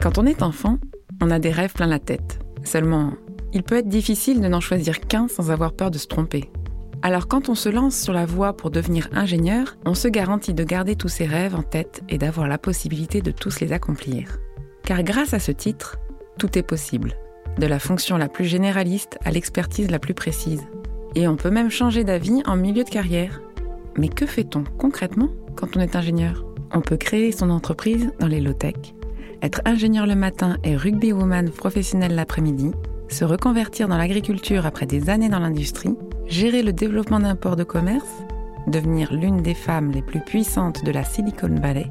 Quand on est enfant, on a des rêves plein la tête. Seulement, il peut être difficile de n'en choisir qu'un sans avoir peur de se tromper. Alors quand on se lance sur la voie pour devenir ingénieur, on se garantit de garder tous ses rêves en tête et d'avoir la possibilité de tous les accomplir. Car grâce à ce titre, tout est possible, de la fonction la plus généraliste à l'expertise la plus précise. Et on peut même changer d'avis en milieu de carrière. Mais que fait-on concrètement quand on est ingénieur? On peut créer son entreprise dans les low-tech, être ingénieur le matin et rugby woman professionnel l'après-midi, se reconvertir dans l'agriculture après des années dans l'industrie, gérer le développement d'un port de commerce, devenir l'une des femmes les plus puissantes de la Silicon Valley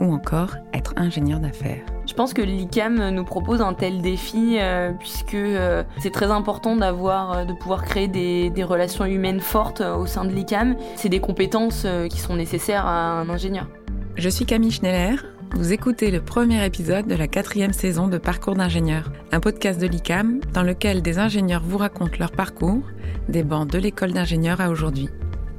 ou encore être ingénieur d'affaires. Je pense que l'ICAM nous propose un tel défi euh, puisque euh, c'est très important d'avoir, euh, de pouvoir créer des, des, relations humaines fortes au sein de l'ICAM. C'est des compétences qui sont nécessaires à un ingénieur. Je suis Camille Schneller. Vous écoutez le premier épisode de la quatrième saison de Parcours d'ingénieur, un podcast de l'ICAM dans lequel des ingénieurs vous racontent leur parcours, des bancs de l'école d'ingénieur à aujourd'hui.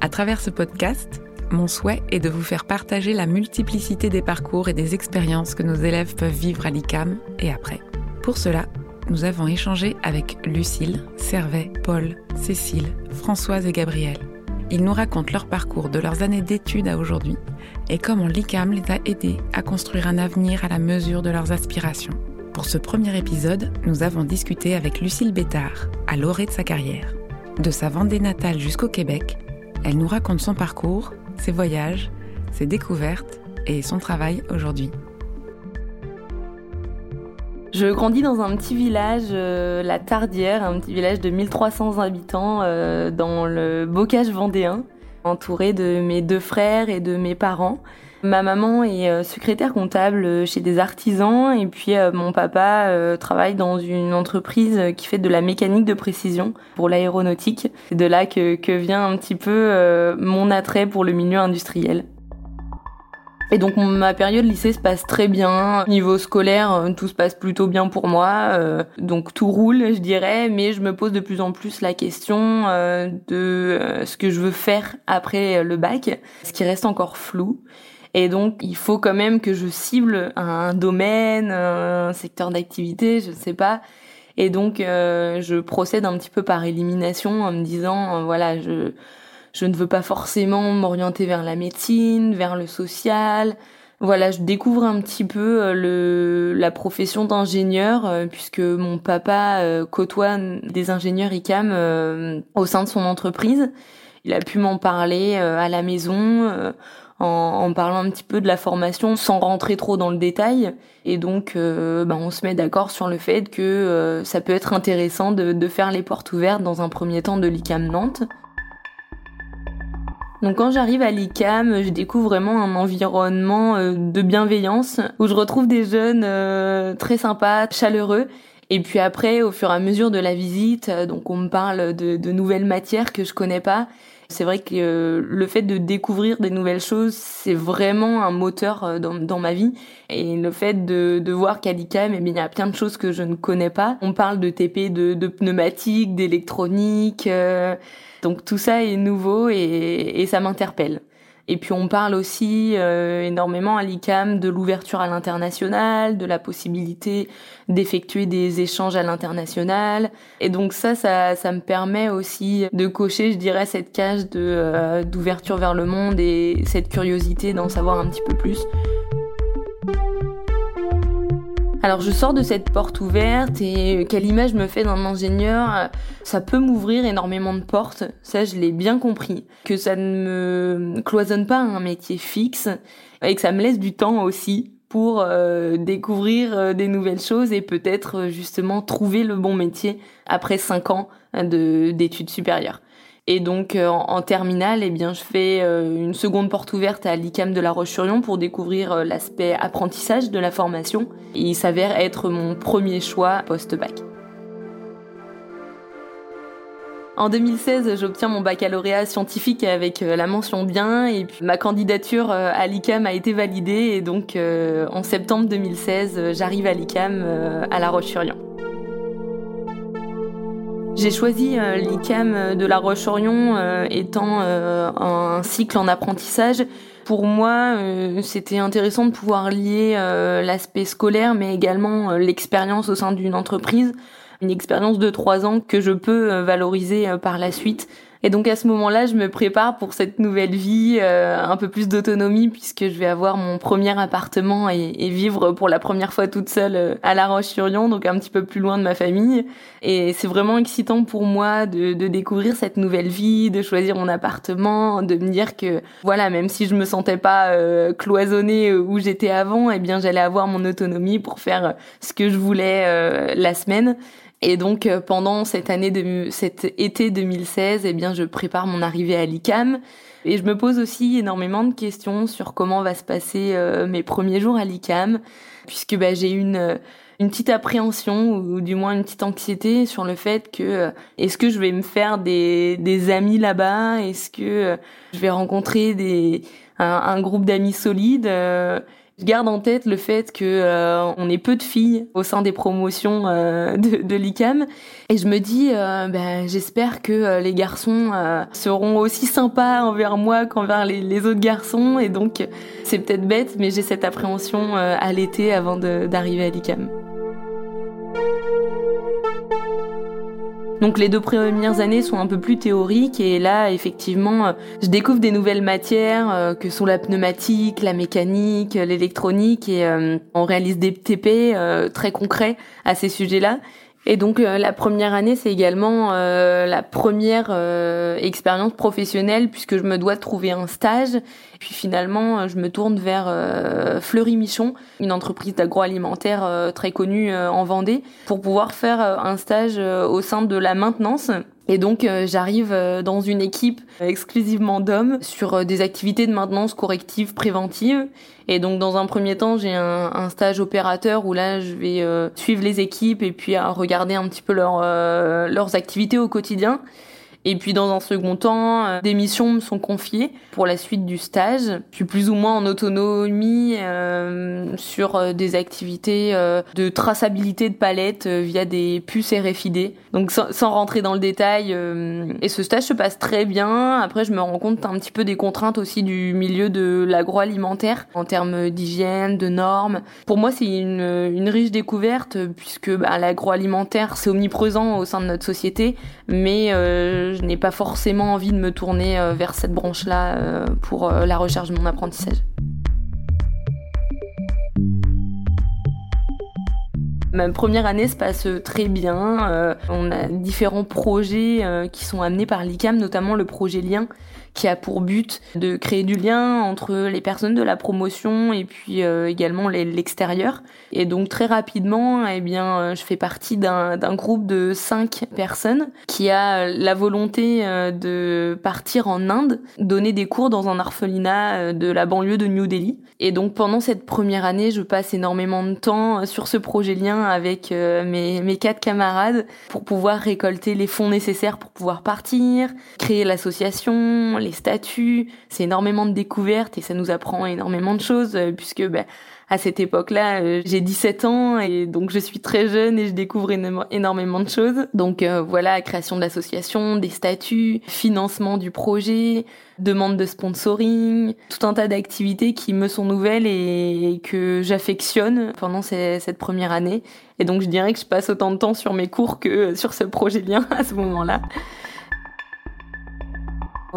À travers ce podcast, mon souhait est de vous faire partager la multiplicité des parcours et des expériences que nos élèves peuvent vivre à l'ICAM et après. Pour cela, nous avons échangé avec Lucille, Servet, Paul, Cécile, Françoise et Gabriel. Ils nous racontent leur parcours de leurs années d'études à aujourd'hui et comment l'ICAM les a aidés à construire un avenir à la mesure de leurs aspirations. Pour ce premier épisode, nous avons discuté avec Lucille Bétard, à l'orée de sa carrière. De sa Vendée natale jusqu'au Québec, elle nous raconte son parcours, ses voyages, ses découvertes et son travail aujourd'hui. Je grandis dans un petit village, euh, la Tardière, un petit village de 1300 habitants euh, dans le bocage vendéen, entouré de mes deux frères et de mes parents. Ma maman est euh, secrétaire comptable chez des artisans et puis mon papa travaille dans une entreprise qui fait de la mécanique de précision pour l'aéronautique. C'est de là que vient un petit peu mon attrait pour le milieu industriel. Et donc ma période lycée se passe très bien. Niveau scolaire, euh, tout se passe plutôt bien pour moi. Euh, donc tout roule, je dirais, mais je me pose de plus en plus la question euh, de ce que je veux faire après le bac, ce qui reste encore flou. Et donc, il faut quand même que je cible un domaine, un secteur d'activité, je ne sais pas. Et donc, je procède un petit peu par élimination en me disant, voilà, je je ne veux pas forcément m'orienter vers la médecine, vers le social. Voilà, je découvre un petit peu euh, le, la profession d'ingénieur euh, puisque mon papa euh, côtoie des ingénieurs ICAM au sein de son entreprise. Il a pu m'en parler à la maison en, parlant un petit peu de la formation sans rentrer trop dans le détail. Et donc, ben, on se met d'accord sur le fait que ça peut être intéressant de, de faire les portes ouvertes dans un premier temps de l'ICAM Nantes. Donc quand j'arrive à l'ICAM, je découvre vraiment un environnement euh, de bienveillance où je retrouve des jeunes euh, très sympas, chaleureux. Et puis après, au fur et à mesure de la visite, euh, donc on me parle de, de nouvelles matières que je connais pas. C'est vrai que le fait de découvrir des nouvelles choses, c'est vraiment un moteur dans, dans, ma vie. Et le fait de, de voir qu'à l'ICAM, eh il y a plein de choses que je ne connais pas. On parle de TP, de, de pneumatique, d'électronique. Donc tout ça est nouveau et, ça m'interpelle. Et puis on parle aussi euh, énormément à l'ICAM de l'ouverture à l'international, de la possibilité d'effectuer des échanges à l'international. Et donc ça, ça, ça me permet aussi de cocher, je dirais, cette cage de euh, d'ouverture vers le monde et cette curiosité d'en savoir un petit peu plus. Alors je sors de cette porte ouverte et quelle image me fait d'un ingénieur Ça peut m'ouvrir énormément de portes, ça je l'ai bien compris. Que ça ne me cloisonne pas un métier fixe et que ça me laisse du temps aussi pour euh, découvrir euh, des nouvelles choses et peut-être euh, justement trouver le bon métier après cinq ans d'études supérieures. Et donc euh, en, terminale, eh je fais euh, une seconde porte ouverte à l'ICAM de La Roche-sur-Yon pour découvrir euh, l'aspect apprentissage de la formation. il s'avère être mon premier choix post-bac. En 2016, j'obtiens mon baccalauréat scientifique avec la mention bien et puis ma candidature à l'ICAM a été validée et donc en septembre 2016, j'arrive à l'ICAM à La Roche-sur-Yon. J'ai choisi l'ICAM de La Roche-Orion étant un cycle en apprentissage pour moi, c'était intéressant de pouvoir lier l'aspect scolaire, mais également l'expérience au sein d'une entreprise une expérience de trois ans que je peux euh, valoriser euh, par la suite. Et donc à ce moment-là, je me prépare pour cette nouvelle vie, euh, un peu plus d'autonomie puisque je vais avoir mon premier appartement et, et, vivre pour la première fois toute seule à La Roche-sur-Yon, donc un petit peu plus loin de ma famille. Et c'est vraiment excitant pour moi de, de, découvrir cette nouvelle vie, de choisir mon appartement, de me dire que voilà, même si je me sentais pas euh, cloisonnée où j'étais avant, eh bien j'allais avoir mon autonomie pour faire ce que je voulais la semaine. Et donc euh, pendant cette année de cet été 2016, eh bien je prépare mon arrivée à l'ICAM et je me pose aussi énormément de questions sur comment va se passer euh, mes premiers jours à l'ICAM puisque bah, j'ai une euh, une petite appréhension ou du moins une petite anxiété sur le fait que est-ce que je vais me faire des, des amis là-bas? Est-ce que je vais rencontrer des un, un groupe d'amis solides je garde en tête le fait que euh, on est peu de filles au sein des promotions euh, de, de l'ICAM et je me dis euh, ben, j'espère que les garçons seront aussi sympas envers moi qu'envers les, les, autres garçons et donc c'est peut-être bête mais j'ai cette appréhension à l'été avant d'arriver à l'ICAM. Donc les deux premières années sont un peu plus théoriques et là effectivement euh, je découvre des nouvelles matières euh, que sont la pneumatique, la mécanique, l'électronique et euh, on réalise des TP très concrets à ces sujets-là et donc euh, la première année, c'est également euh, la première euh, expérience professionnelle puisque je me dois trouver un stage. Et puis finalement, je me tourne vers Fleury Michon, une entreprise d'agroalimentaire très connue en Vendée, pour pouvoir faire un stage au sein de la maintenance et donc euh, j'arrive euh, dans une équipe exclusivement d'hommes sur euh, des activités de maintenance corrective préventive. Et donc dans un premier temps j'ai un, un, stage opérateur où là je vais suivre les équipes et puis à regarder un petit peu leur, leurs activités au quotidien. Et puis dans un second temps, euh, des missions me sont confiées pour la suite du stage. Je suis plus ou moins en autonomie euh, sur euh, des activités euh, de traçabilité de palettes via des puces RFID. Donc sans, rentrer dans le détail. et ce stage se passe très bien. Après, je me rends compte un petit peu des contraintes aussi du milieu de l'agroalimentaire en termes d'hygiène, de normes. Pour moi, c'est une, une riche découverte puisque bah, l'agroalimentaire c'est omniprésent au sein de notre société, mais je n'ai pas forcément envie de me tourner euh, vers cette branche-là euh, pour euh, la recherche de mon apprentissage. Ma première année se passe très bien. on a différents projets qui sont amenés par l'ICAM, notamment le projet Lien, qui a pour but de créer du lien entre les personnes de la promotion et puis euh, également l'extérieur. Et donc très rapidement, eh bien, euh, je fais partie d'un groupe de cinq personnes qui a la volonté euh, de partir en Inde, donner des cours dans un orphelinat de la banlieue de New Delhi. Et donc pendant cette première année, je passe énormément de temps sur ce projet lien avec mes, mes quatre camarades pour pouvoir récolter les fonds nécessaires pour pouvoir partir, créer l'association, les statuts, c'est énormément de découvertes et ça nous apprend énormément de choses euh, puisque bah, à cette époque-là, euh, j'ai 17 ans et donc je suis très jeune et je découvre énormément de choses. Donc euh, voilà, création de l'association, des statuts, financement du projet, demande de sponsoring, tout un tas d'activités qui me sont nouvelles et, que j'affectionne pendant cette première année. Et donc je dirais que je passe autant de temps sur mes cours que sur ce projet lien à ce moment-là.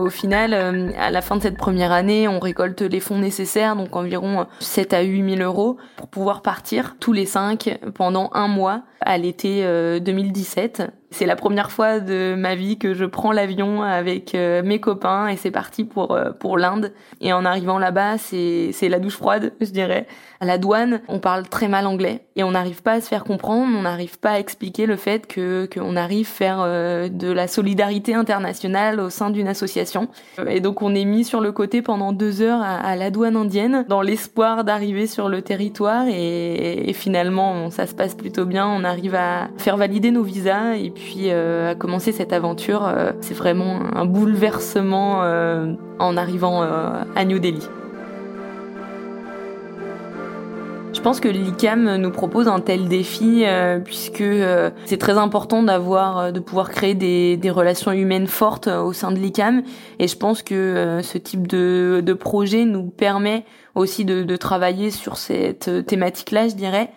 Au final, euh, à la fin de cette première année, on récolte les fonds nécessaires, donc environ 7 à 8 000 euros, pour pouvoir partir tous les cinq pendant un mois à l'été 2017. Euh, c'est la première fois de ma vie que je prends l'avion avec euh, mes copains et c'est parti pour pour l'Inde. Et en arrivant là-bas, c'est c'est la douche froide, je dirais. À la douane, on parle très mal anglais et on n'arrive pas à se faire comprendre, on n'arrive pas à expliquer le fait que qu'on arrive faire de la solidarité internationale au sein d'une association. Et donc on est mis sur le côté pendant deux heures à, à la douane indienne dans l'espoir d'arriver sur le territoire et, et finalement ça se passe plutôt bien. On arrive à faire valider nos visas et puis euh, à commencer cette aventure. Euh, c'est vraiment un bouleversement euh, en arrivant à New Delhi. Je pense que l'ICAM nous propose un tel défi puisque c'est très important d'avoir, de pouvoir créer des, relations humaines fortes au sein de l'ICAM et je pense que ce type de, projet nous permet aussi de travailler sur cette thématique-là, je dirais,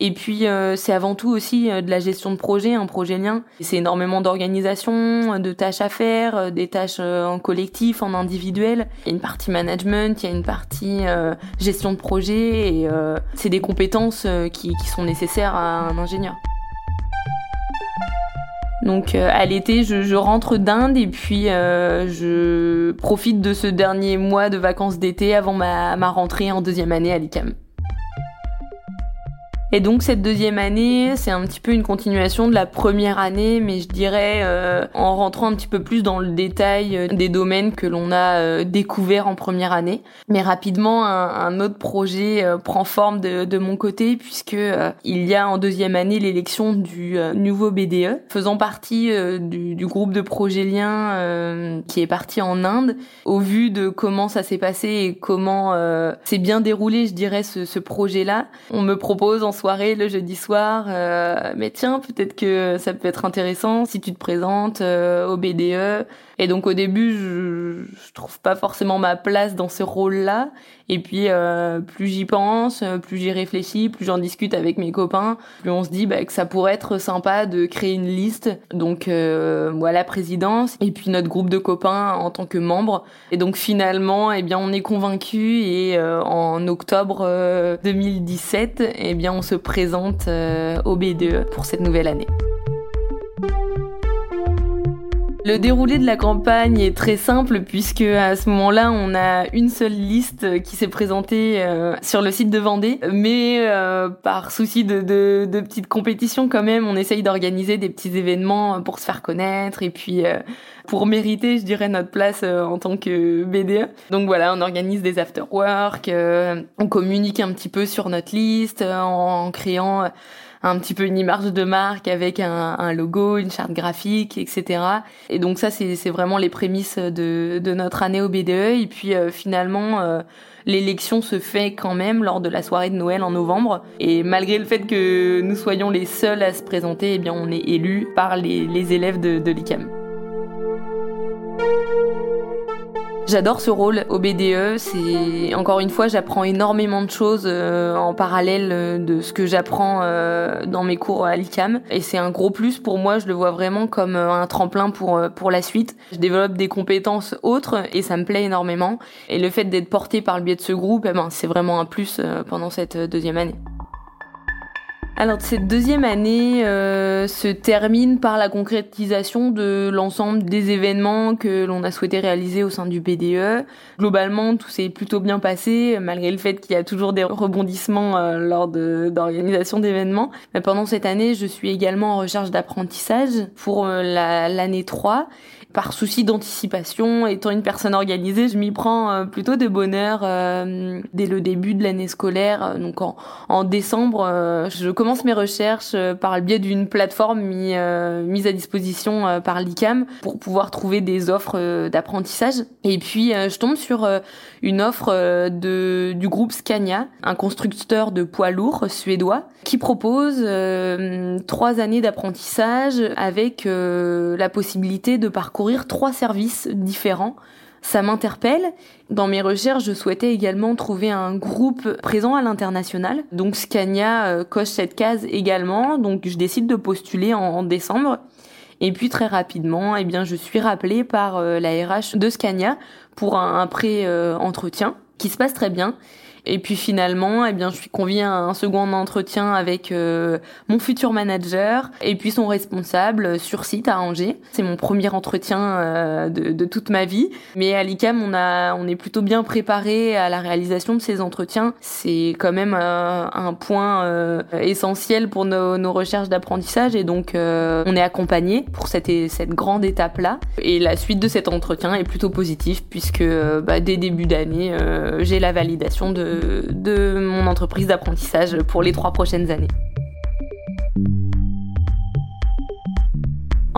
et puis euh, c'est avant tout aussi euh, de la gestion de projet, un projet lien. C'est énormément d'organisation, de tâches à faire, euh, des tâches en collectif, en individuel. Il y a une partie management, il y a une partie gestion de projet et c'est des compétences qui, qui sont nécessaires à un ingénieur. Donc à l'été, je, je, rentre d'Inde et puis euh, je profite de ce dernier mois de vacances d'été avant ma, ma rentrée en deuxième année à l'ICAM. Et donc cette deuxième année, c'est un petit peu une continuation de la première année, mais je dirais euh, en rentrant un petit peu plus dans le détail euh, des domaines que l'on a euh, découverts en première année. Mais rapidement, un, autre projet prend forme de, de, mon côté puisque il y a en deuxième année l'élection du nouveau BDE, faisant partie du, du, groupe de projets liens qui est parti en Inde. Au vu de comment ça s'est passé et comment s'est bien déroulé, je dirais ce, ce projet-là, on me propose soirée le jeudi soir. Euh, mais tiens, peut-être que ça peut être intéressant si tu te présentes euh, au BDE. Et donc au début, je, je trouve pas forcément ma place dans ce rôle-là. Et puis euh, plus j'y pense, plus j'y réfléchis, plus j'en discute avec mes copains, plus on se dit bah, que ça pourrait être sympa de créer une liste. Donc euh, moi la présidence et puis notre groupe de copains en tant que membre. Et donc finalement, eh bien on est convaincu et euh, en octobre 2017, euh, eh bien on se présente euh, au B2 pour cette nouvelle année. Le déroulé de la campagne est très simple puisque à ce moment-là, on a une seule liste qui s'est présentée euh, sur le site de Vendée, mais euh, par souci de, de, de petites compétitions quand même, on essaye d'organiser des petits événements pour se faire connaître et puis euh, pour mériter, je dirais, notre place en tant que BDE. Donc voilà, on organise des after-work, on communique un petit peu sur notre liste en créant un petit peu une image de marque avec un, un logo, une charte graphique, etc. Et donc ça, c'est vraiment les prémices de, de, notre année au BDE. Et puis euh, finalement, euh, l'élection se fait quand même lors de la soirée de Noël en novembre. Et malgré le fait que nous soyons les seuls à se présenter, eh bien on est élus par les, les élèves de, de l'ICAM. J'adore ce rôle au BDE. C'est encore une fois, j'apprends énormément de choses euh, en parallèle euh, de ce que j'apprends euh, dans mes cours à l'ICAM. Et c'est un gros plus pour moi. Je le vois vraiment comme un tremplin pour pour la suite. Je développe des compétences autres et ça me plaît énormément. Et le fait d'être porté par le biais de ce groupe, eh ben, c'est vraiment un plus pendant cette deuxième année. Alors cette deuxième année euh, se termine par la concrétisation de l'ensemble des événements que l'on a souhaité réaliser au sein du BDE. Globalement, tout s'est plutôt bien passé, malgré le fait qu'il y a toujours des rebondissements euh, lors d'organisation d'événements. Mais pendant cette année, je suis également en recherche d'apprentissage pour euh, l'année 3 par souci d'anticipation, étant une personne organisée, je m'y prends euh, plutôt de bonheur euh, dès le début de l'année scolaire. Donc en, en décembre, euh, je commence mes recherches par le biais d'une plateforme mis, mise à disposition par l'ICAM pour pouvoir trouver des offres d'apprentissage. Et puis je tombe sur une offre de, du groupe Scania, un constructeur de poids lourds suédois, qui propose trois années d'apprentissage avec la possibilité de parcourir trois services différents. Ça m'interpelle. Dans mes recherches, je souhaitais également trouver un groupe présent à l'international. Donc Scania euh, coche cette case également. Donc je décide de postuler en, décembre. Et puis très rapidement, eh bien, je suis rappelée par euh, la RH de Scania pour un, pré-entretien euh, qui se passe très bien. Et puis finalement, eh bien, je suis conviée à un second entretien avec euh, mon futur manager et puis son responsable sur site à Angers. C'est mon premier entretien euh, de, toute ma vie. Mais à l'ICAM, on on est plutôt bien préparé à la réalisation de ces entretiens. C'est quand même euh, un point essentiel pour nos, nos recherches d'apprentissage et donc on est accompagné pour cette, cette grande étape-là. Et la suite de cet entretien est plutôt positive puisque bah, dès début d'année, j'ai la validation de de, mon entreprise d'apprentissage pour les trois prochaines années.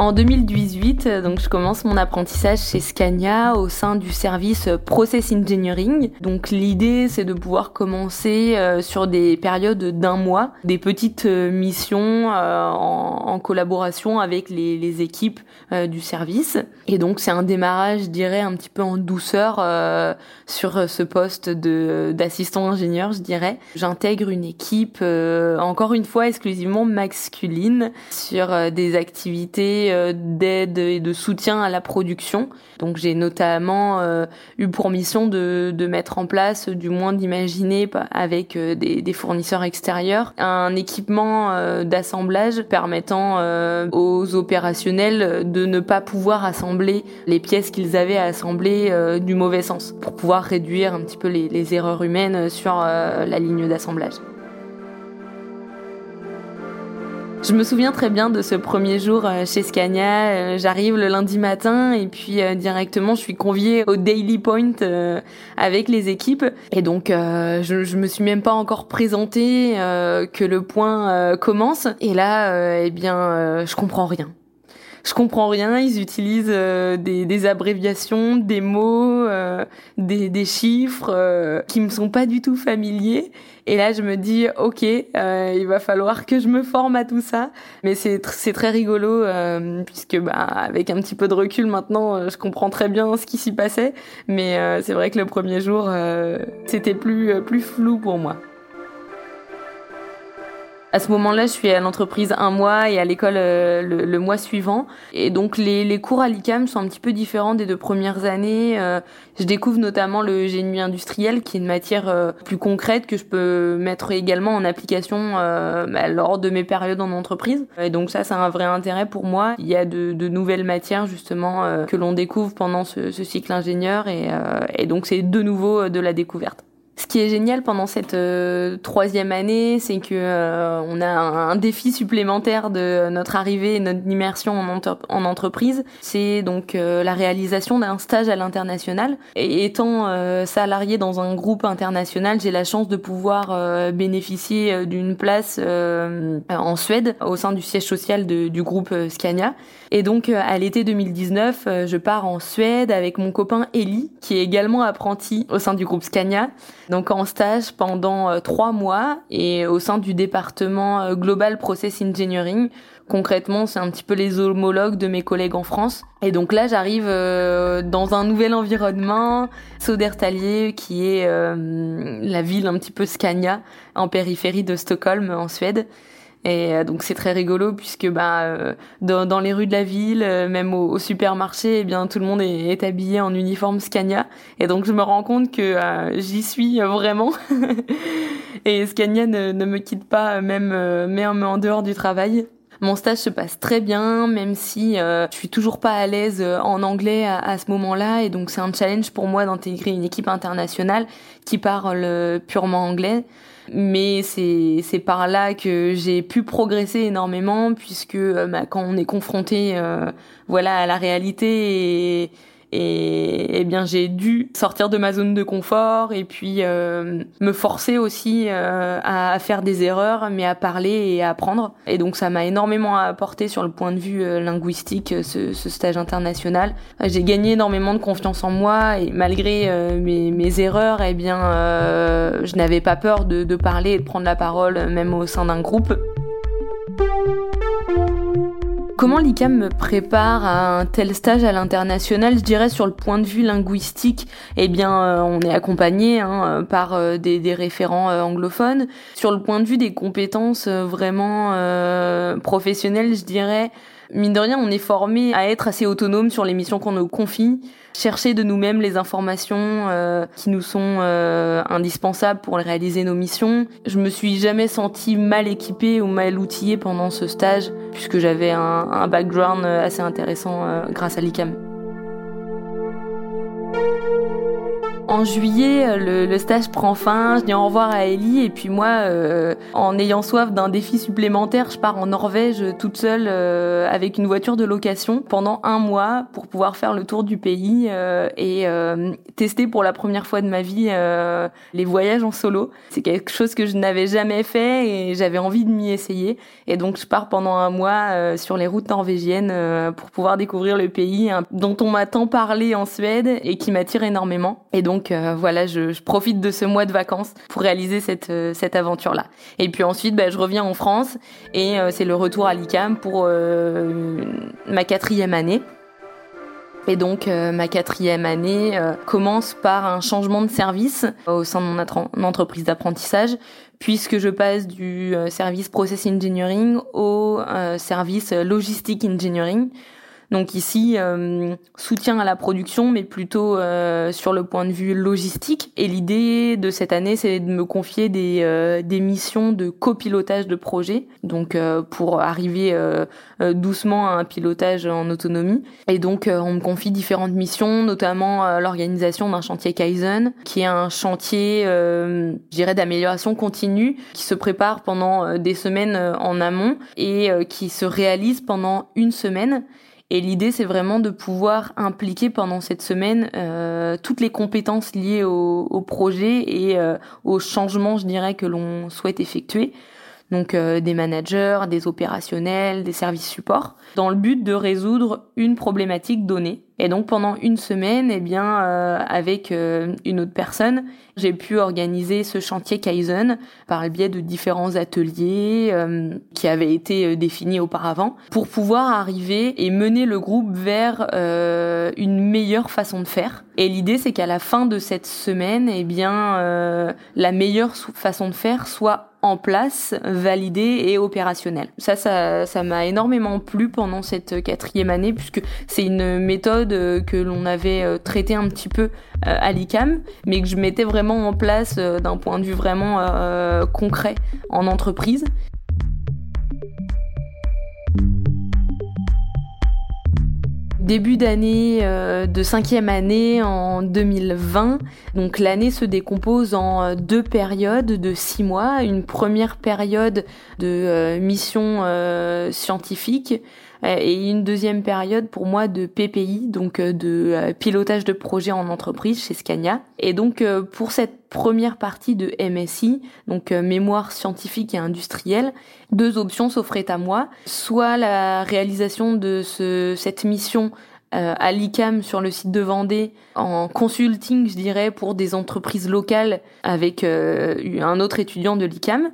En 2018, donc je commence mon apprentissage chez Scania au sein du service Process Engineering. Donc l'idée c'est de pouvoir commencer euh, sur des périodes d'un mois, des petites euh, missions euh, en, collaboration avec les, équipes du service. Et donc c'est un démarrage, je dirais, un petit peu en douceur sur ce poste de d'assistant ingénieur, je dirais. J'intègre une équipe encore une fois exclusivement masculine sur des activités euh, d'aide et de soutien à la production. Donc j'ai notamment euh, eu pour mission de, mettre en place, du moins d'imaginer avec euh, des, fournisseurs extérieurs, un équipement d'assemblage permettant aux opérationnels de ne pas pouvoir assembler les pièces qu'ils avaient à assembler du mauvais sens, pour pouvoir réduire un petit peu les erreurs humaines sur la ligne d'assemblage. Je me souviens très bien de ce premier jour euh, chez Scania. Euh, j'arrive le lundi matin et puis euh, directement je suis conviée au Daily Point avec les équipes. Et donc je, je me suis même pas encore présentée que le point commence. Et là, eh bien, je comprends rien je comprends rien. Ils utilisent euh, des, abréviations, des mots, euh, des, chiffres euh, qui me sont pas du tout familiers. Et là, je me dis, ok, il va falloir que je me forme à tout ça. Mais c'est c'est très rigolo puisque bah avec un petit peu de recul maintenant, je comprends très bien ce qui s'y passait. Mais c'est vrai que le premier jour, c'était plus plus flou pour moi. À ce moment-là, je suis à l'entreprise un mois et à l'école euh, le, mois suivant. Et donc les, les cours à l'ICAM sont un petit peu différents des deux premières années. Euh, je découvre notamment le génie industriel, qui est une matière euh, plus concrète que je peux mettre également en application bah, lors de mes périodes en entreprise. Et donc ça, c'est un vrai intérêt pour moi. Il y a de, de nouvelles matières justement que l'on découvre pendant ce, ce cycle ingénieur, et, et donc c'est de nouveau de la découverte. Ce qui est génial pendant cette euh, troisième année, c'est que euh, on a un, défi supplémentaire de notre arrivée et notre immersion en, entreprise. C'est donc euh, la réalisation d'un stage à l'international. Et étant salarié dans un groupe international, j'ai la chance de pouvoir bénéficier d'une place en Suède au sein du siège social du groupe Scania. Et donc à l'été 2019, je pars en Suède avec mon copain Eli, qui est également apprenti au sein du groupe Scania donc en stage pendant euh, trois mois et au sein du département euh, Global Process Engineering. Concrètement, c'est un petit peu les homologues de mes collègues en France. Et donc là, j'arrive euh, dans un nouvel environnement, Sodertalier, qui est la ville un petit peu Scania, en périphérie de Stockholm, en Suède. Et euh, donc c'est très rigolo puisque bah euh, dans, dans, les rues de la ville, euh, même au, supermarché, eh bien tout le monde est, est, habillé en uniforme Scania. Et donc je me rends compte que j'y suis vraiment. et Scania ne, ne, me quitte pas même même en dehors du travail. Mon stage se passe très bien, même si euh, je suis toujours pas à l'aise en anglais à, à ce moment-là, et donc c'est un challenge pour moi d'intégrer une équipe internationale qui parle purement anglais mais c'est par là que j'ai pu progresser énormément puisque euh, bah, quand on est confronté euh, voilà à la réalité et, eh bien j'ai dû sortir de ma zone de confort et puis euh, me forcer aussi euh, à, faire des erreurs mais à parler et à apprendre. Et donc ça m'a énormément apporté sur le point de vue euh, linguistique ce, ce, stage international. J'ai gagné énormément de confiance en moi et malgré mes, mes, erreurs eh bien je n'avais pas peur de, de parler et de prendre la parole même au sein d'un groupe Comment l'ICAM me prépare à un tel stage à l'international? Je dirais sur le point de vue linguistique, eh bien, euh, on est accompagné hein, euh, par euh, des, référents anglophones. Sur le point de vue des compétences vraiment professionnelles, je dirais, mine de rien, on est formé à être assez autonome sur les missions qu'on nous confie chercher de nous-mêmes les informations euh, qui nous sont euh, indispensables pour réaliser nos missions. Je me suis jamais sentie mal équipée ou mal outillée pendant ce stage puisque j'avais un, un, background assez intéressant euh, grâce à l'ICAM. En juillet, le, stage prend fin, je dis au revoir à Ellie et puis moi, euh, en ayant soif d'un défi supplémentaire, je pars en Norvège toute seule euh, avec une voiture de location pendant un mois pour pouvoir faire le tour du pays euh, et tester pour la première fois de ma vie les voyages en solo. C'est quelque chose que je n'avais jamais fait et j'avais envie de m'y essayer. Et donc je pars pendant un mois sur les routes norvégiennes pour pouvoir découvrir le pays dont on m'a tant parlé en Suède et qui m'attire énormément. Et donc donc euh, voilà, je, profite de ce mois de vacances pour réaliser cette, euh, cette aventure-là. Et puis ensuite, bah, je reviens en France et euh, c'est le retour à l'ICAM pour ma quatrième année. Et donc ma quatrième année commence par un changement de service au sein de mon entreprise d'apprentissage, puisque je passe du service Process Engineering au service Logistic Engineering. Donc ici, euh, soutien à la production, mais plutôt euh, sur le point de vue logistique. Et l'idée de cette année, c'est de me confier des, euh, des missions de copilotage de projet, donc pour arriver doucement à un pilotage en autonomie. Et donc, on me confie différentes missions, notamment l'organisation d'un chantier Kaizen, qui est un chantier, je dirais, d'amélioration continue, qui se prépare pendant des semaines en amont et qui se réalise pendant une semaine. Et l'idée, c'est vraiment de pouvoir impliquer pendant cette semaine euh, toutes les compétences liées au, au projet et euh, aux changements, je dirais, que l'on souhaite effectuer. Donc euh, des managers, des opérationnels, des services supports, dans le but de résoudre une problématique donnée. Et donc pendant une semaine, eh bien, euh, avec euh, une autre personne, j'ai pu organiser ce chantier Kaizen par le biais de différents ateliers euh, qui avaient été définis auparavant pour pouvoir arriver et mener le groupe vers une meilleure façon de faire. Et l'idée, c'est qu'à la fin de cette semaine, eh bien, la meilleure façon de faire soit en place, validée et opérationnelle. Ça, ça, ça m'a énormément plu pendant cette quatrième année puisque c'est une méthode euh, que l'on avait euh, traité un petit peu euh, à l'ICAM, mais que je mettais vraiment en place d'un point de vue vraiment concret en entreprise. Début d'année de cinquième année en 2020. Donc l'année se décompose en deux périodes de six mois. Une première période de mission scientifique euh, et une deuxième période pour moi de PPI, donc euh, de euh, pilotage de projet en entreprise chez Scania. Et donc pour cette première partie de MSI, donc mémoire scientifique et industrielle, deux options s'offraient à moi, soit la réalisation de ce, cette mission à l'ICAM sur le site de Vendée en consulting, je dirais, pour des entreprises locales avec un autre étudiant de l'ICAM,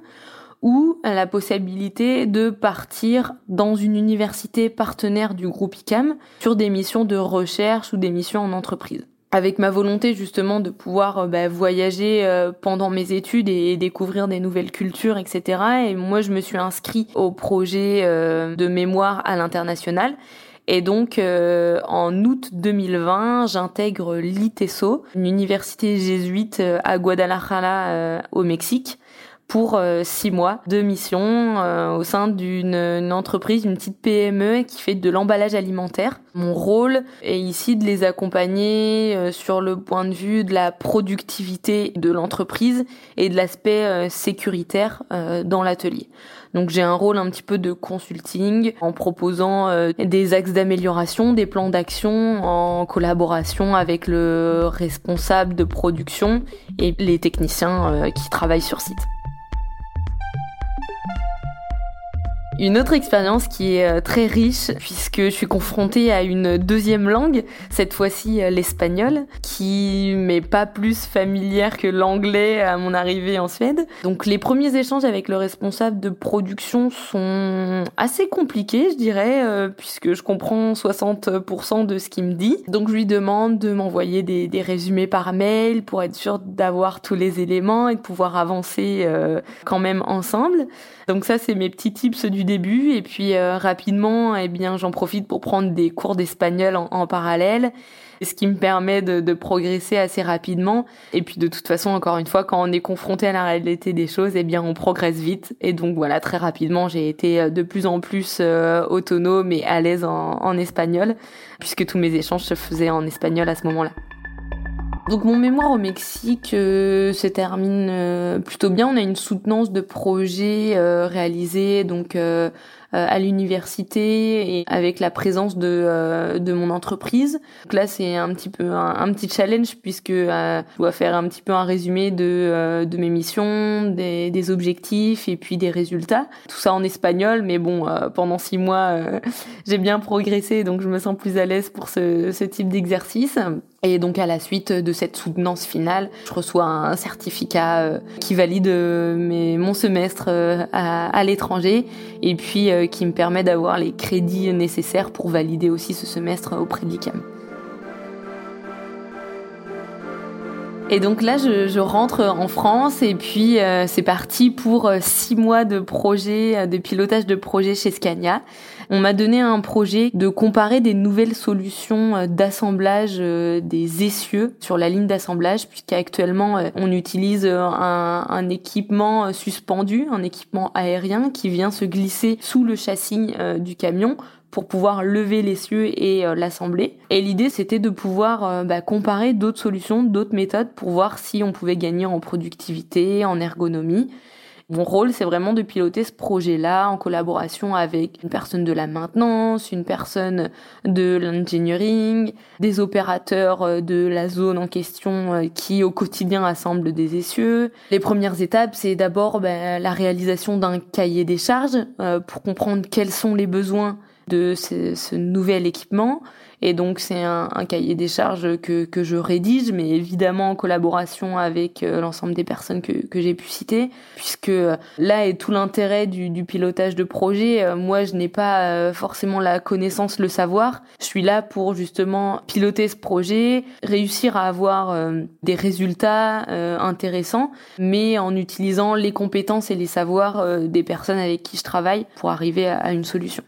ou la possibilité de partir dans une université partenaire du groupe ICAM sur des missions de recherche ou des missions en entreprise avec ma volonté justement de pouvoir euh, bah, voyager euh, pendant mes études et, découvrir des nouvelles cultures, etc. Et moi, je me suis inscrit au projet euh, de mémoire à l'international. Et donc, en août 2020, j'intègre l'ITESO, une université jésuite à Guadalajara, au Mexique, pour euh, six mois de mission euh, au sein d'une entreprise, une petite PME qui fait de l'emballage alimentaire. Mon rôle est ici de les accompagner euh, sur le point de vue de la productivité de l'entreprise et de l'aspect sécuritaire dans l'atelier. Donc j'ai un rôle un petit peu de consulting en proposant des axes d'amélioration, des plans d'action en collaboration avec le responsable de production et les techniciens qui travaillent sur site. Une autre expérience qui est euh, très riche puisque je suis confrontée à une deuxième langue, cette fois-ci euh, l'espagnol, qui m'est pas plus familière que l'anglais à mon arrivée en Suède. Donc les premiers échanges avec le responsable de production sont assez compliqués, je dirais, euh, puisque je comprends 60% de ce qu'il me dit. Donc je lui demande de m'envoyer des, résumés par mail pour être sûr d'avoir tous les éléments et de pouvoir avancer quand même ensemble. Donc ça, c'est mes petits tips du début. Et puis euh, rapidement, eh bien, j'en profite pour prendre des cours d'espagnol en, parallèle, ce qui me permet de, progresser assez rapidement. Et puis de toute façon, encore une fois, quand on est confronté à la réalité des choses, eh bien, on progresse vite. Et donc voilà, très rapidement, j'ai été euh, de plus en plus euh, autonome et à l'aise en espagnol, puisque tous mes échanges se faisaient en espagnol à ce moment-là. Donc mon mémoire au Mexique euh, se termine euh, plutôt bien. On a une soutenance de projets euh, réalisés donc à l'université et avec la présence de de mon entreprise. Donc là c'est un petit peu un, petit challenge puisque je dois faire un petit peu un résumé de de mes missions, des, des objectifs et puis des résultats. Tout ça en espagnol, mais bon pendant six mois j'ai bien progressé donc je me sens plus à l'aise pour ce ce type d'exercice. Et donc à la suite de cette soutenance finale, je reçois un certificat euh, qui valide euh, mon semestre euh, à, l'étranger et puis qui me permet d'avoir les crédits nécessaires pour valider aussi ce semestre auprès de l'ICAM. Et donc là, je, je, rentre en France et puis c'est parti pour six mois de projet, de pilotage de projet chez Scania. On m'a donné un projet de comparer des nouvelles solutions euh, d'assemblage euh, des essieux sur la ligne d'assemblage, puisqu'actuellement euh, on utilise un, équipement suspendu, un équipement aérien qui vient se glisser sous le châssis du camion pour pouvoir lever l'essieu et l'assembler. Et l'idée, c'était de pouvoir bah, comparer d'autres solutions, d'autres méthodes pour voir si on pouvait gagner en productivité, en ergonomie. Mon rôle, c'est vraiment de piloter ce projet-là en collaboration avec une personne de la maintenance, une personne de l'engineering, des opérateurs euh, de la zone en question euh, qui au quotidien assemblent des essieux. Les premières étapes, c'est d'abord ben, la réalisation d'un cahier des charges euh, pour comprendre quels sont les besoins de ce nouvel équipement et donc c'est un, un, cahier des charges que, que je rédige, mais évidemment en collaboration avec euh, l'ensemble des personnes que, que j'ai pu citer, puisque euh, là est tout l'intérêt du, du, pilotage de projet. Euh, moi, je n'ai pas forcément la connaissance, le savoir. Je suis là pour justement piloter ce projet, réussir à avoir des résultats intéressants, mais en utilisant les compétences et les savoirs des personnes avec qui je travaille pour arriver à une solution.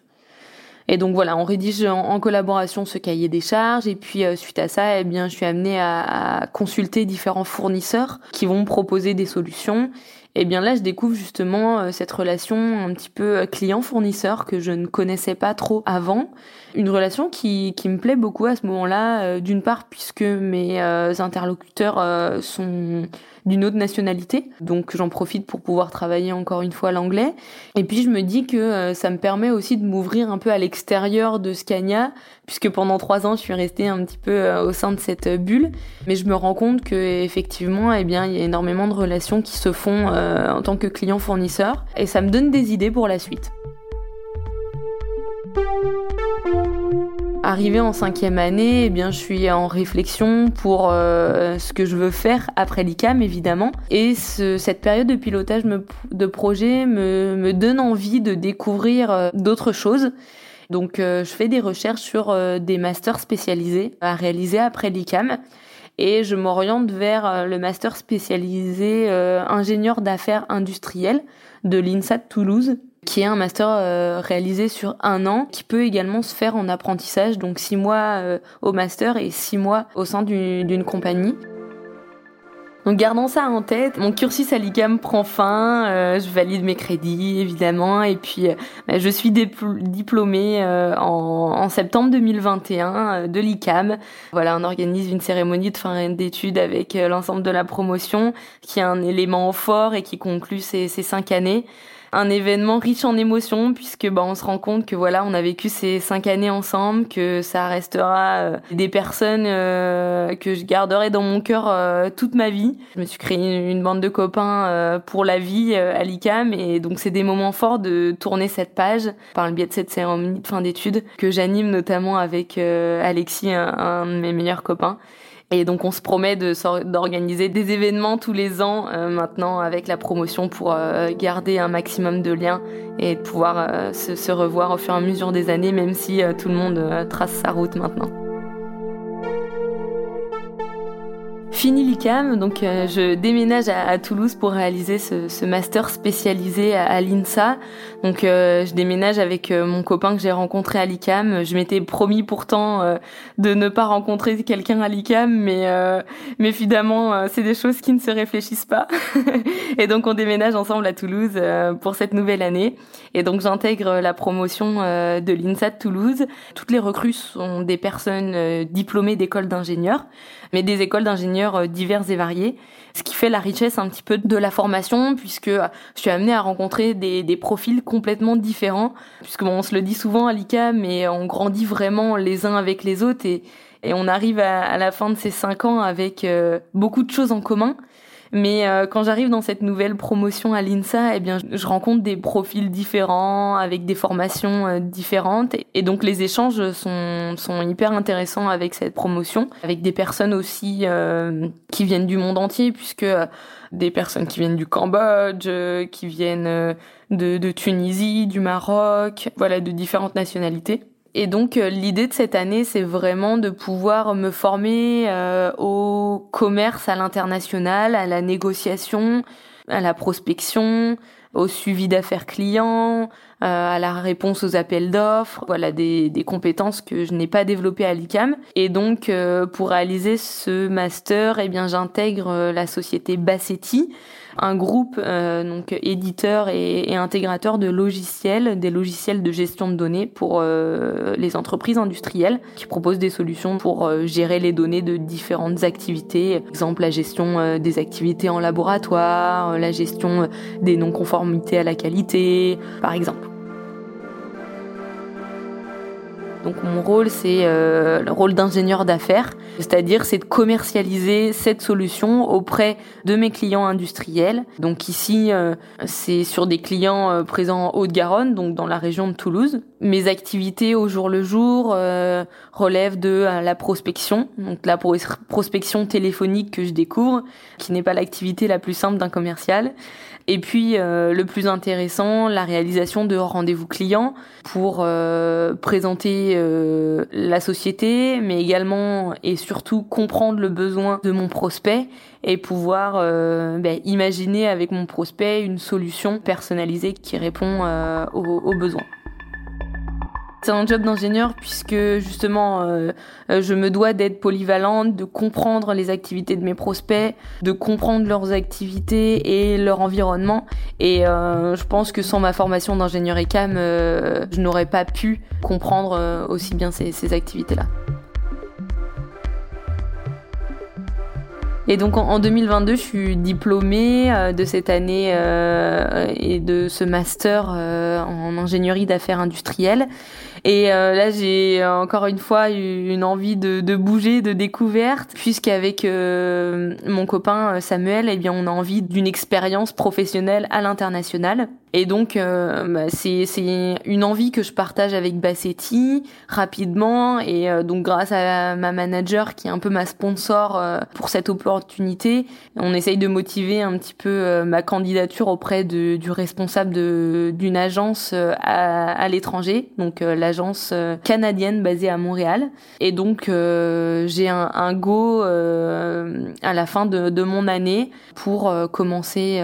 Et donc voilà, on rédige en, collaboration ce cahier des charges et puis euh, suite à ça, eh bien, je suis amenée à, à, consulter différents fournisseurs qui vont proposer des solutions. Et bien là, je découvre justement euh, cette relation un petit peu euh, client-fournisseur que je ne connaissais pas trop avant. Une relation qui, qui me plaît beaucoup à ce moment-là, d'une part puisque mes interlocuteurs sont d'une autre nationalité. Donc j'en profite pour pouvoir travailler encore une fois l'anglais. Et puis je me dis que euh, ça me permet aussi de m'ouvrir un peu à l'extérieur de Scania, puisque pendant trois ans je suis restée un petit peu euh, au sein de cette euh, bulle. Mais je me rends compte que effectivement, eh bien, il y a énormément de relations qui se font en tant que client-fournisseur, et ça me donne des idées pour la suite. Arrivé en cinquième année, eh bien, je suis en réflexion pour euh, ce que je veux faire après l'ICAM, évidemment. Et cette période de pilotage de projet me, donne envie de découvrir euh, d'autres choses. Donc, euh, je fais des recherches sur des masters spécialisés à réaliser après l'ICAM. Et je m'oriente vers le master spécialisé ingénieur d'affaires industrielles de l'INSA de Toulouse, qui est un master euh, réalisé sur un an, qui peut également se faire en apprentissage, donc six mois euh, au master et six mois au sein d'une compagnie. Donc gardant ça en tête, mon cursus à l'ICAM prend fin, euh, je valide mes crédits évidemment et puis bah, je suis diplômée en, en, septembre 2021 de l'ICAM. Voilà, on organise une cérémonie de fin d'études avec l'ensemble de la promotion qui est un élément fort et qui conclut ces, ces cinq années un événement riche en émotions puisque bah on se rend compte que voilà on a vécu ces cinq années ensemble que ça restera euh, des personnes euh, que je garderai dans mon cœur euh, toute ma vie. Je me suis créé une, bande de copains pour la vie à l'ICAM et donc c'est des moments forts de tourner cette page. Par le biais de cette cérémonie de fin d'études que j'anime notamment avec Alexis un de mes meilleurs copains et donc on se promet d'organiser des événements tous les ans euh, maintenant avec la promotion pour euh, garder un maximum de liens et pouvoir euh, se, se, revoir au fur et à mesure des années, même si tout le monde trace sa route maintenant. Fini l'ICAM, donc euh, je déménage à, Toulouse pour réaliser ce, master spécialisé à, l'INSA. Donc euh, je déménage avec euh, mon copain que j'ai rencontré à l'ICAM. Je m'étais promis pourtant de ne pas rencontrer quelqu'un à l'ICAM, mais mais évidemment c'est des choses qui ne se réfléchissent pas. et donc on déménage ensemble à Toulouse pour cette nouvelle année. Et donc j'intègre la promotion de l'INSA de Toulouse. Toutes les recrues sont des personnes diplômées d'écoles d'ingénieurs, mais des écoles d'ingénieurs d'ingénieurs divers et variés ce qui fait la richesse un petit peu de la formation, puisque je suis amenée à rencontrer des, des profils complètement différents, puisque bon, on se le dit souvent à l'ICA, mais on grandit vraiment les uns avec les autres et, et on arrive à, à la fin de ces cinq ans avec beaucoup de choses en commun. Mais euh, quand j'arrive dans cette nouvelle promotion à l'INSA, eh bien, je rencontre des profils différents, avec des formations euh, différentes. Et donc, les échanges sont, sont hyper intéressants avec cette promotion, avec des personnes aussi euh, qui viennent du monde entier, puisque des personnes qui viennent du Cambodge, qui viennent de, de Tunisie, du Maroc, voilà, de différentes nationalités. Et donc euh, l'idée de cette année, c'est vraiment de pouvoir me former euh, au commerce à l'international, à la négociation, à la prospection, au suivi d'affaires clients, euh, à la réponse aux appels d'offres, voilà des, des, compétences que je n'ai pas développées à l'ICAM. Et donc pour réaliser ce master, eh bien j'intègre la société Bassetti un groupe euh, donc éditeur et, intégrateur de logiciels, des logiciels de gestion de données pour euh, les entreprises industrielles qui proposent des solutions pour euh, gérer les données de différentes activités, exemple la gestion des activités en laboratoire, la gestion des non-conformités à la qualité, par exemple. Donc mon rôle, c'est euh, le rôle d'ingénieur d'affaires, c'est-à-dire c'est de commercialiser cette solution auprès de mes clients industriels. Donc ici, euh, c'est sur des clients euh, présents en Haute-Garonne, donc dans la région de Toulouse. Mes activités au jour le jour relèvent de la prospection, donc la prospection téléphonique que je découvre, qui n'est pas l'activité la plus simple d'un commercial. Et puis euh, le plus intéressant, la réalisation de rendez-vous clients pour euh, euh, la société, mais également et surtout comprendre le besoin de mon prospect et pouvoir ben, imaginer avec mon prospect une solution personnalisée qui répond aux, aux besoins. C'est un job d'ingénieur puisque justement euh, euh, je me dois d'être polyvalente, de comprendre les activités de mes prospects, de comprendre leurs activités et leur environnement. Et euh, je pense que sans ma formation d'ingénieur ECAM, je n'aurais pas pu comprendre aussi bien ces, ces activités-là. Et donc en 2022, je suis diplômée de cette année et de ce master en ingénierie d'affaires industrielles. Et euh, là, j'ai encore une fois eu une envie de, de bouger, de découverte, puisqu'avec euh, mon copain euh, Samuel, eh bien, on a envie d'une expérience professionnelle à l'international. Et donc, euh, bah, c'est une envie que je partage avec Bassetti rapidement. Et euh, donc, grâce à ma manager qui est un peu ma sponsor euh, pour cette opportunité, on essaye de motiver un petit peu ma candidature auprès de, du responsable d'une agence à, à l'étranger, donc l'agence canadienne basée à Montréal. Et donc, j'ai un, un, go à la fin de, de mon année pour commencer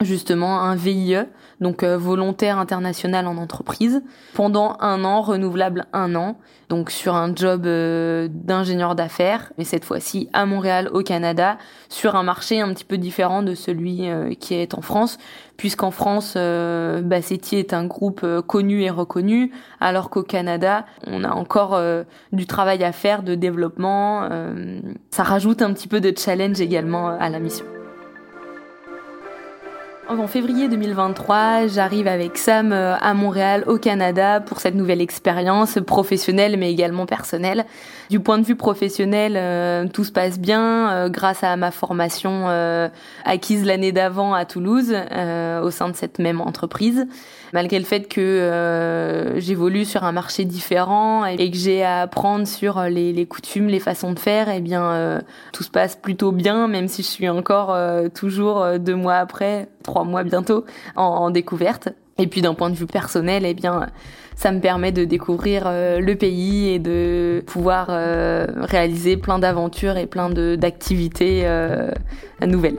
justement un VIE donc euh, volontaire international en entreprise, pendant un an, renouvelable un an, donc sur un job euh, d'ingénieur d'affaires, mais cette fois-ci à Montréal, au Canada, sur un marché un petit peu différent de celui euh, qui est en France, puisqu'en France, euh, Bassetti est un groupe connu et reconnu, alors qu'au Canada, on a encore du travail à faire, de développement. ça rajoute un petit peu de challenge également à la mission. En février 2023, j'arrive avec Sam euh, à Montréal, au Canada, pour cette nouvelle expérience professionnelle, mais également personnelle. Du point de vue professionnel, euh, tout se passe bien euh, grâce à ma formation acquise l'année d'avant à Toulouse, au sein de cette même entreprise. Malgré le fait que j'évolue sur un marché différent et que j'ai à apprendre sur les, les, coutumes, les façons de faire, eh bien, tout se passe plutôt bien, même si je suis encore toujours deux mois après trois mois bientôt en, découverte. Et puis d'un point de vue personnel, eh bien, ça me permet de découvrir euh, le pays et de pouvoir euh, réaliser plein d'aventures et plein d'activités euh, nouvelles.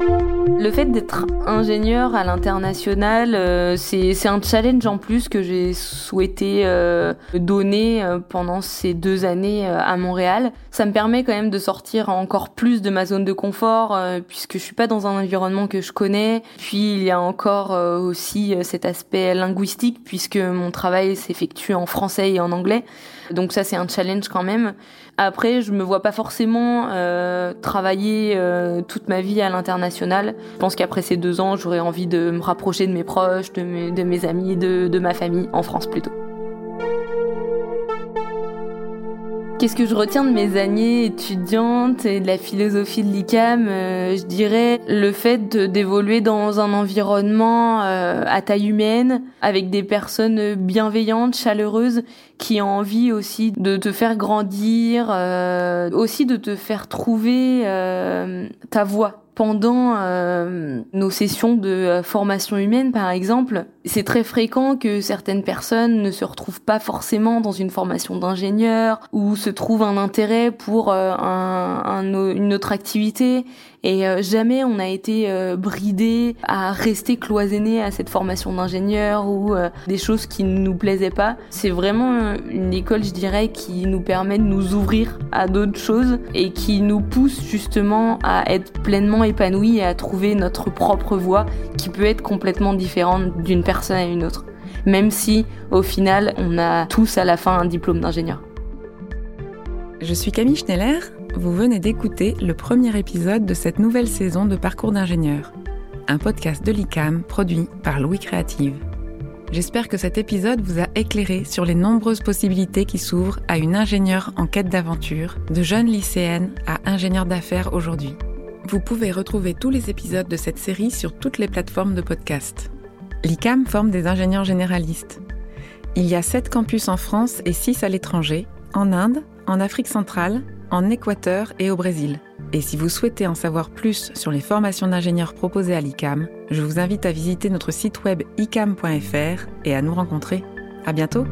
Le fait d'être ingénieur à l'international, euh, c'est un challenge en plus que j'ai souhaité euh, donner euh, pendant ces deux années à Montréal. Ça me permet quand même de sortir encore plus de ma zone de confort puisque je suis pas dans un environnement que je connais. Puis il y a encore aussi cet aspect linguistique puisque mon travail s'effectue en français et en anglais. Donc ça c'est un challenge quand même. Après, je me vois pas forcément travailler toute ma vie à l'international. Je pense qu'après ces deux ans, j'aurais envie de me rapprocher de mes proches, de mes, amis, de, de ma famille, en France plutôt. Qu'est-ce que je retiens de mes années étudiantes et de la philosophie de l'ICAM euh, Je dirais le fait d'évoluer dans un environnement euh, à taille humaine, avec des personnes bienveillantes, chaleureuses, qui ont envie aussi de te faire grandir, euh, aussi de te faire trouver ta voie pendant euh, nos sessions de euh, formation humaine, par exemple, c'est très fréquent que certaines personnes ne se retrouvent pas forcément dans une formation d'ingénieur ou se trouvent un intérêt pour euh, un, une autre activité et euh, jamais on a été euh, bridé à rester cloisonné à cette formation d'ingénieur ou euh, des choses qui ne nous plaisaient pas. C'est vraiment une école, je dirais, qui nous permet de nous ouvrir à d'autres choses et qui nous pousse justement à être pleinement épanouis et à trouver notre propre voie qui peut être complètement différente d'une personne à une autre. Même si au final on a tous à la fin un diplôme d'ingénieur. Je suis Camille Schneller vous venez d'écouter le premier épisode de cette nouvelle saison de Parcours d'ingénieur, un podcast de l'ICAM produit par Louis Créative. J'espère que cet épisode vous a éclairé sur les nombreuses possibilités qui s'ouvrent à une ingénieure en quête d'aventure, de jeune lycéenne à ingénieure d'affaires aujourd'hui. Vous pouvez retrouver tous les épisodes de cette série sur toutes les plateformes de podcast. L'ICAM forme des ingénieurs généralistes. Il y a 7 campus en France et 6 à l'étranger, en Inde, en Afrique centrale, en Équateur et au Brésil. Et si vous souhaitez en savoir plus sur les formations d'ingénieurs proposées à l'ICAM, je vous invite à visiter notre site web icam.fr et à nous rencontrer. À bientôt!